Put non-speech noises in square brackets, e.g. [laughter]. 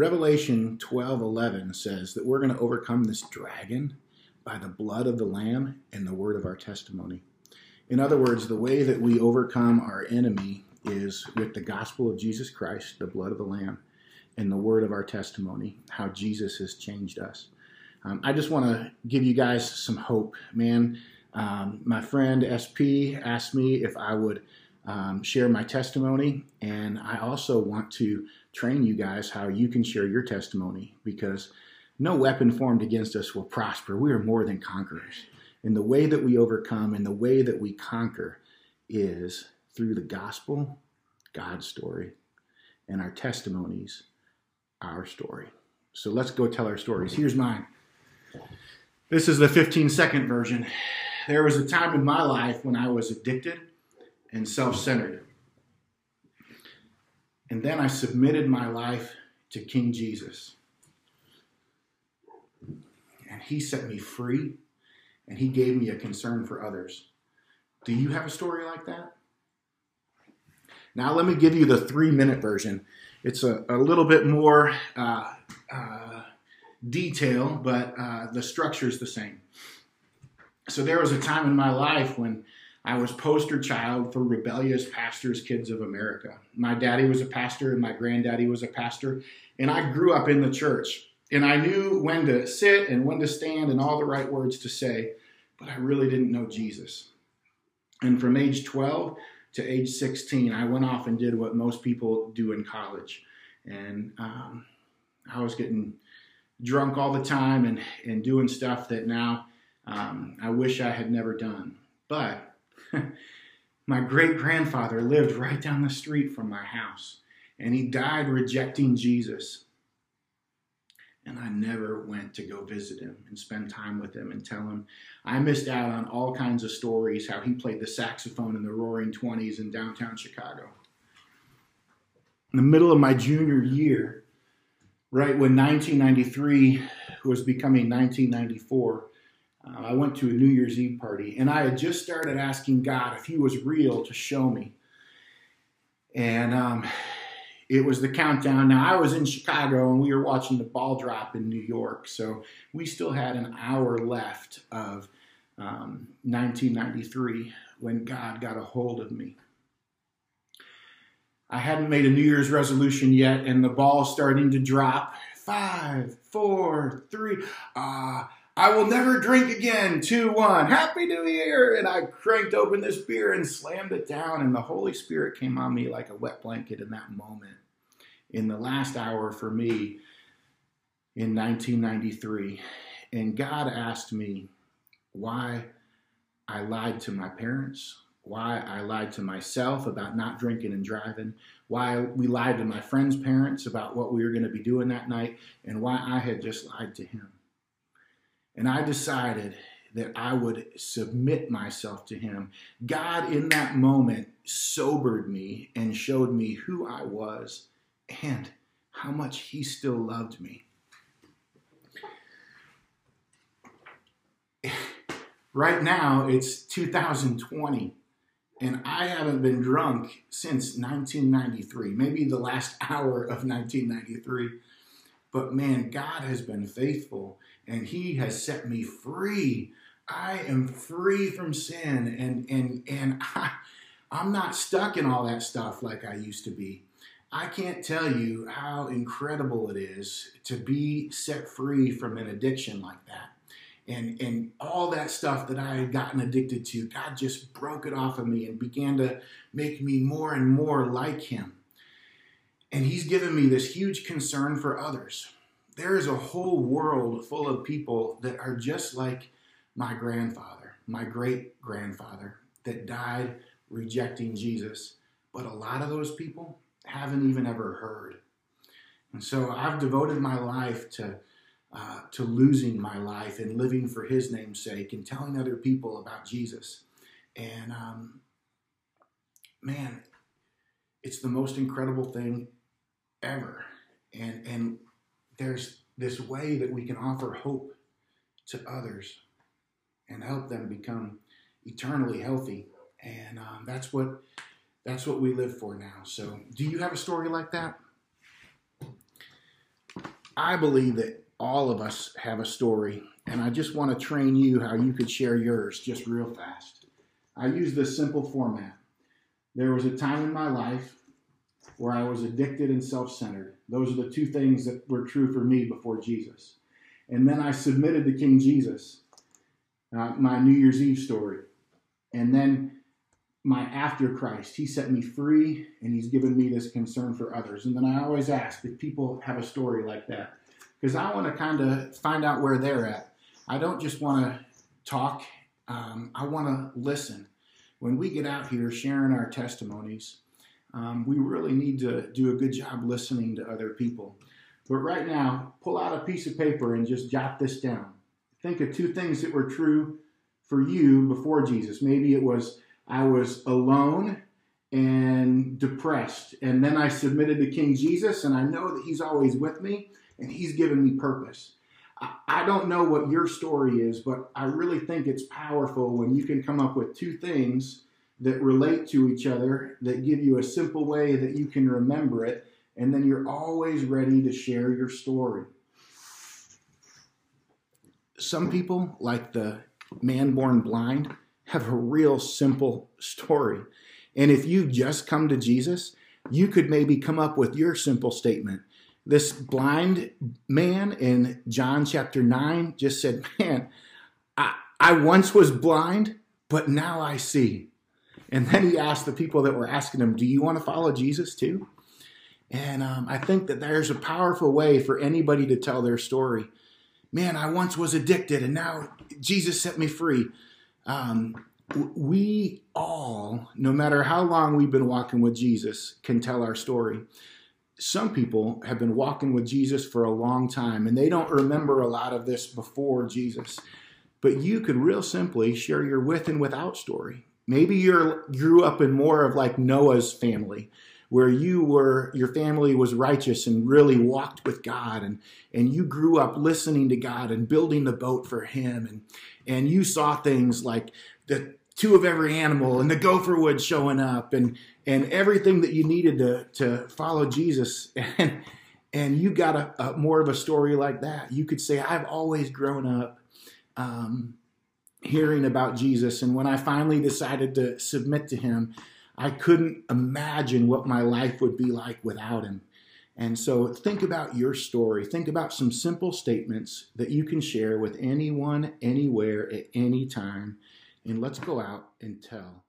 Revelation 12 11 says that we're going to overcome this dragon by the blood of the Lamb and the word of our testimony. In other words, the way that we overcome our enemy is with the gospel of Jesus Christ, the blood of the Lamb, and the word of our testimony, how Jesus has changed us. Um, I just want to give you guys some hope, man. Um, my friend SP asked me if I would um, share my testimony, and I also want to train you guys how you can share your testimony because no weapon formed against us will prosper. We are more than conquerors. And the way that we overcome and the way that we conquer is through the gospel, God's story, and our testimonies, our story. So let's go tell our stories. Here's mine. This is the 15 second version. There was a time in my life when I was addicted and self centered. And then I submitted my life to King Jesus. And he set me free and he gave me a concern for others. Do you have a story like that? Now, let me give you the three minute version. It's a, a little bit more uh, uh, detail, but uh, the structure is the same. So, there was a time in my life when I was poster child for rebellious pastors' kids of America. My daddy was a pastor and my granddaddy was a pastor, and I grew up in the church. And I knew when to sit and when to stand and all the right words to say, but I really didn't know Jesus. And from age 12 to age 16, I went off and did what most people do in college. And um, I was getting drunk all the time and, and doing stuff that now um, I wish I had never done. But [laughs] my great grandfather lived right down the street from my house, and he died rejecting Jesus. And I never went to go visit him and spend time with him and tell him I missed out on all kinds of stories how he played the saxophone in the roaring 20s in downtown Chicago. In the middle of my junior year, right when 1993 was becoming 1994, uh, I went to a New Year's Eve party and I had just started asking God if He was real to show me. And um, it was the countdown. Now, I was in Chicago and we were watching the ball drop in New York. So we still had an hour left of um, 1993 when God got a hold of me. I hadn't made a New Year's resolution yet, and the ball's starting to drop. Five, four, three. Ah. Uh, I will never drink again. 2 1. Happy New Year. And I cranked open this beer and slammed it down. And the Holy Spirit came on me like a wet blanket in that moment. In the last hour for me in 1993. And God asked me why I lied to my parents, why I lied to myself about not drinking and driving, why we lied to my friends' parents about what we were going to be doing that night, and why I had just lied to him. And I decided that I would submit myself to Him. God, in that moment, sobered me and showed me who I was and how much He still loved me. Right now, it's 2020, and I haven't been drunk since 1993, maybe the last [laughs] hour of 1993. But man, God has been faithful and he has set me free. I am free from sin and and and I, I'm not stuck in all that stuff like I used to be. I can't tell you how incredible it is to be set free from an addiction like that. And, and all that stuff that I had gotten addicted to, God just broke it off of me and began to make me more and more like Him. And He's given me this huge concern for others there is a whole world full of people that are just like my grandfather, my great grandfather, that died rejecting Jesus. But a lot of those people haven't even ever heard. And so I've devoted my life to, uh, to losing my life and living for His name's sake and telling other people about Jesus. And um, man, it's the most incredible thing ever. And, and there's this way that we can offer hope to others and help them become eternally healthy. And um, that's what that's what we live for now. So, do you have a story like that? I believe that all of us have a story, and I just want to train you how you could share yours just real fast. I use this simple format. There was a time in my life where I was addicted and self centered. Those are the two things that were true for me before Jesus. And then I submitted to King Jesus, uh, my New Year's Eve story. And then my after Christ, he set me free and he's given me this concern for others. And then I always ask if people have a story like that because I want to kind of find out where they're at. I don't just want to talk, um, I want to listen. When we get out here sharing our testimonies, um, we really need to do a good job listening to other people. But right now, pull out a piece of paper and just jot this down. Think of two things that were true for you before Jesus. Maybe it was I was alone and depressed, and then I submitted to King Jesus, and I know that He's always with me and He's given me purpose. I don't know what your story is, but I really think it's powerful when you can come up with two things that relate to each other, that give you a simple way that you can remember it, and then you're always ready to share your story. Some people, like the man born blind, have a real simple story. And if you've just come to Jesus, you could maybe come up with your simple statement. This blind man in John chapter 9 just said, Man, I, I once was blind, but now I see. And then he asked the people that were asking him, Do you want to follow Jesus too? And um, I think that there's a powerful way for anybody to tell their story. Man, I once was addicted and now Jesus set me free. Um, we all, no matter how long we've been walking with Jesus, can tell our story. Some people have been walking with Jesus for a long time and they don't remember a lot of this before Jesus. But you could real simply share your with and without story. Maybe you grew up in more of like Noah's family, where you were your family was righteous and really walked with God and and you grew up listening to God and building the boat for him and and you saw things like the two of every animal and the gopher wood showing up and and everything that you needed to to follow Jesus. [laughs] And and you got a, a more of a story like that. You could say I've always grown up um, hearing about Jesus. And when I finally decided to submit to him, I couldn't imagine what my life would be like without him. And so think about your story. Think about some simple statements that you can share with anyone, anywhere, at any time. And let's go out and tell.